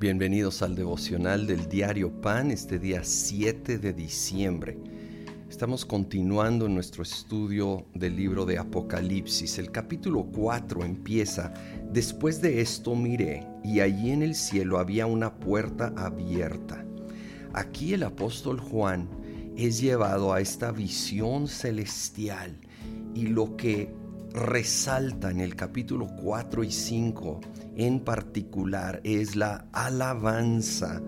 Bienvenidos al devocional del diario Pan este día 7 de diciembre. Estamos continuando nuestro estudio del libro de Apocalipsis. El capítulo 4 empieza, después de esto miré y allí en el cielo había una puerta abierta. Aquí el apóstol Juan es llevado a esta visión celestial y lo que resalta en el capítulo 4 y 5 en particular es la alabanza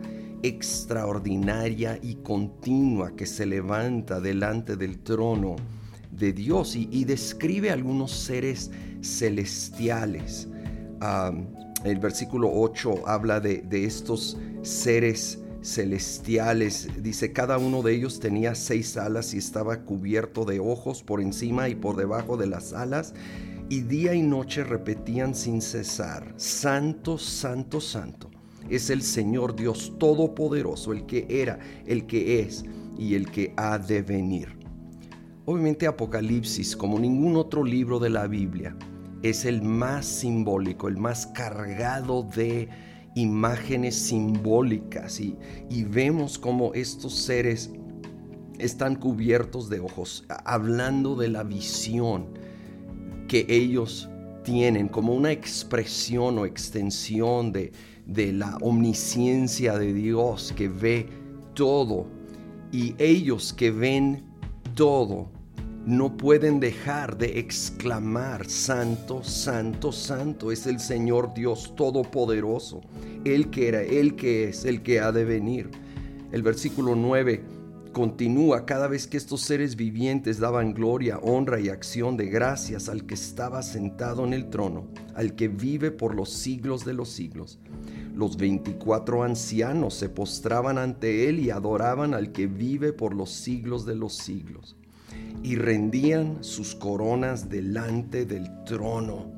extraordinaria y continua que se levanta delante del trono de Dios y, describe algunos seres celestiales. el versículo 8 habla de, de estos seres celestiales. Dice, cada uno de ellos tenía seis alas y estaba cubierto de ojos por encima y por debajo de las alas y día y noche repetían sin cesar, Santo, Santo, Santo, es el Señor Dios Todopoderoso, el que era, el que es y el que ha de venir. Obviamente Apocalipsis, como ningún otro libro de la Biblia, es el más simbólico, el más cargado de imágenes simbólicas y, y vemos como estos seres están cubiertos de ojos, hablando de la visión que ellos tienen como una expresión o extensión de, de la omnisciencia de Dios que ve todo. Y ellos que ven todo no pueden dejar de exclamar, Santo, Santo, Santo es el Señor Dios Todopoderoso, el que era, el que es, el que ha de venir. El versículo 9 Continúa cada vez que estos seres vivientes daban gloria, honra y acción de gracias al que estaba sentado en el trono, al que vive por los siglos de los siglos. Los veinticuatro ancianos se postraban ante él y adoraban al que vive por los siglos de los siglos, y rendían sus coronas delante del trono,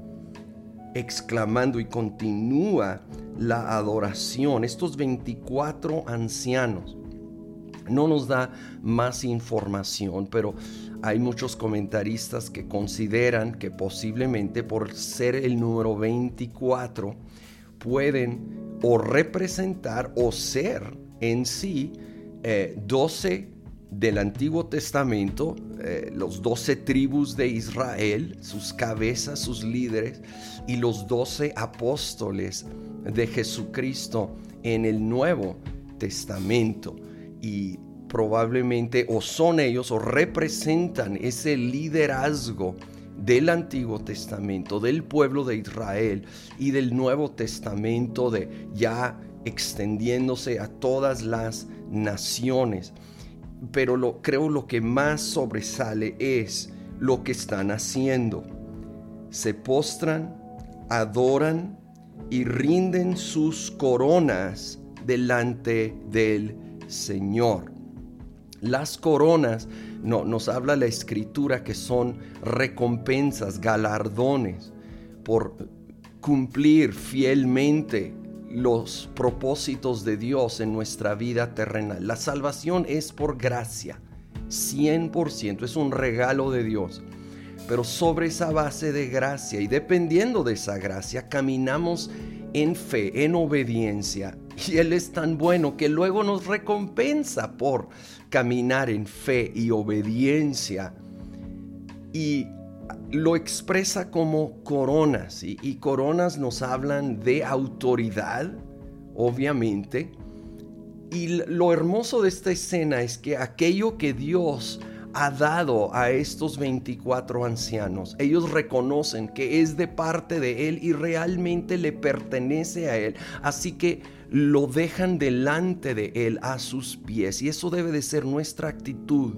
exclamando y continúa la adoración. Estos veinticuatro ancianos no nos da más información, pero hay muchos comentaristas que consideran que posiblemente por ser el número 24 pueden o representar o ser en sí 12 eh, del Antiguo Testamento, eh, los 12 tribus de Israel, sus cabezas, sus líderes, y los 12 apóstoles de Jesucristo en el Nuevo Testamento y probablemente o son ellos o representan ese liderazgo del Antiguo Testamento, del pueblo de Israel y del Nuevo Testamento de ya extendiéndose a todas las naciones. Pero lo, creo lo que más sobresale es lo que están haciendo. Se postran, adoran y rinden sus coronas delante del Señor. Las coronas, no, nos habla la escritura que son recompensas, galardones por cumplir fielmente los propósitos de Dios en nuestra vida terrenal. La salvación es por gracia, 100%, es un regalo de Dios. Pero sobre esa base de gracia y dependiendo de esa gracia, caminamos en fe, en obediencia. Y Él es tan bueno que luego nos recompensa por caminar en fe y obediencia. Y lo expresa como coronas. Y, coronas nos hablan de autoridad, obviamente. Y lo hermoso de esta escena es que aquello que Dios ha dado a estos 24 ancianos. Ellos reconocen que es de parte de Él y realmente le pertenece a Él. Así que lo dejan delante de Él a sus pies. Y eso debe de ser nuestra actitud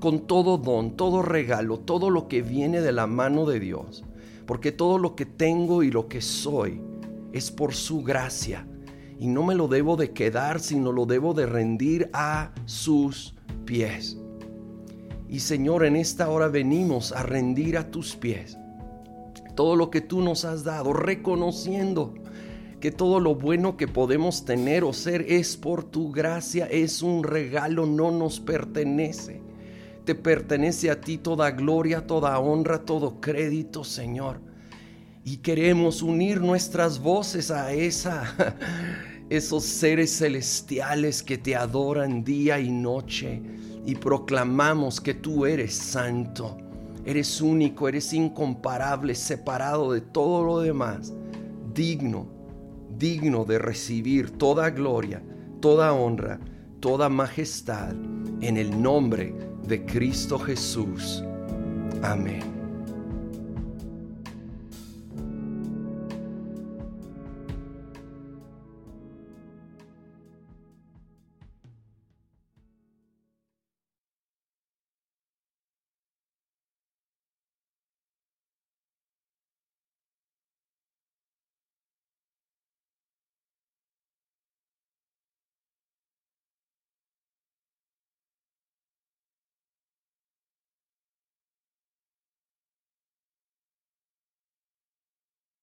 con todo don, todo regalo, todo lo que viene de la mano de Dios. Porque todo lo que tengo y lo que soy es por su gracia. Y no me lo debo de quedar, sino lo debo de rendir a sus pies. Y Señor, en esta hora venimos a rendir a tus pies todo lo que tú nos has dado, reconociendo que todo lo bueno que podemos tener o ser es por tu gracia, es un regalo, no nos pertenece. Te pertenece a ti toda gloria, toda honra, todo crédito, Señor. Y queremos unir nuestras voces a esa esos seres celestiales que te adoran día y noche y proclamamos que tú eres santo, eres único, eres incomparable, separado de todo lo demás, digno, digno de recibir toda gloria, toda honra, toda majestad en el nombre de Cristo Jesús. Amén.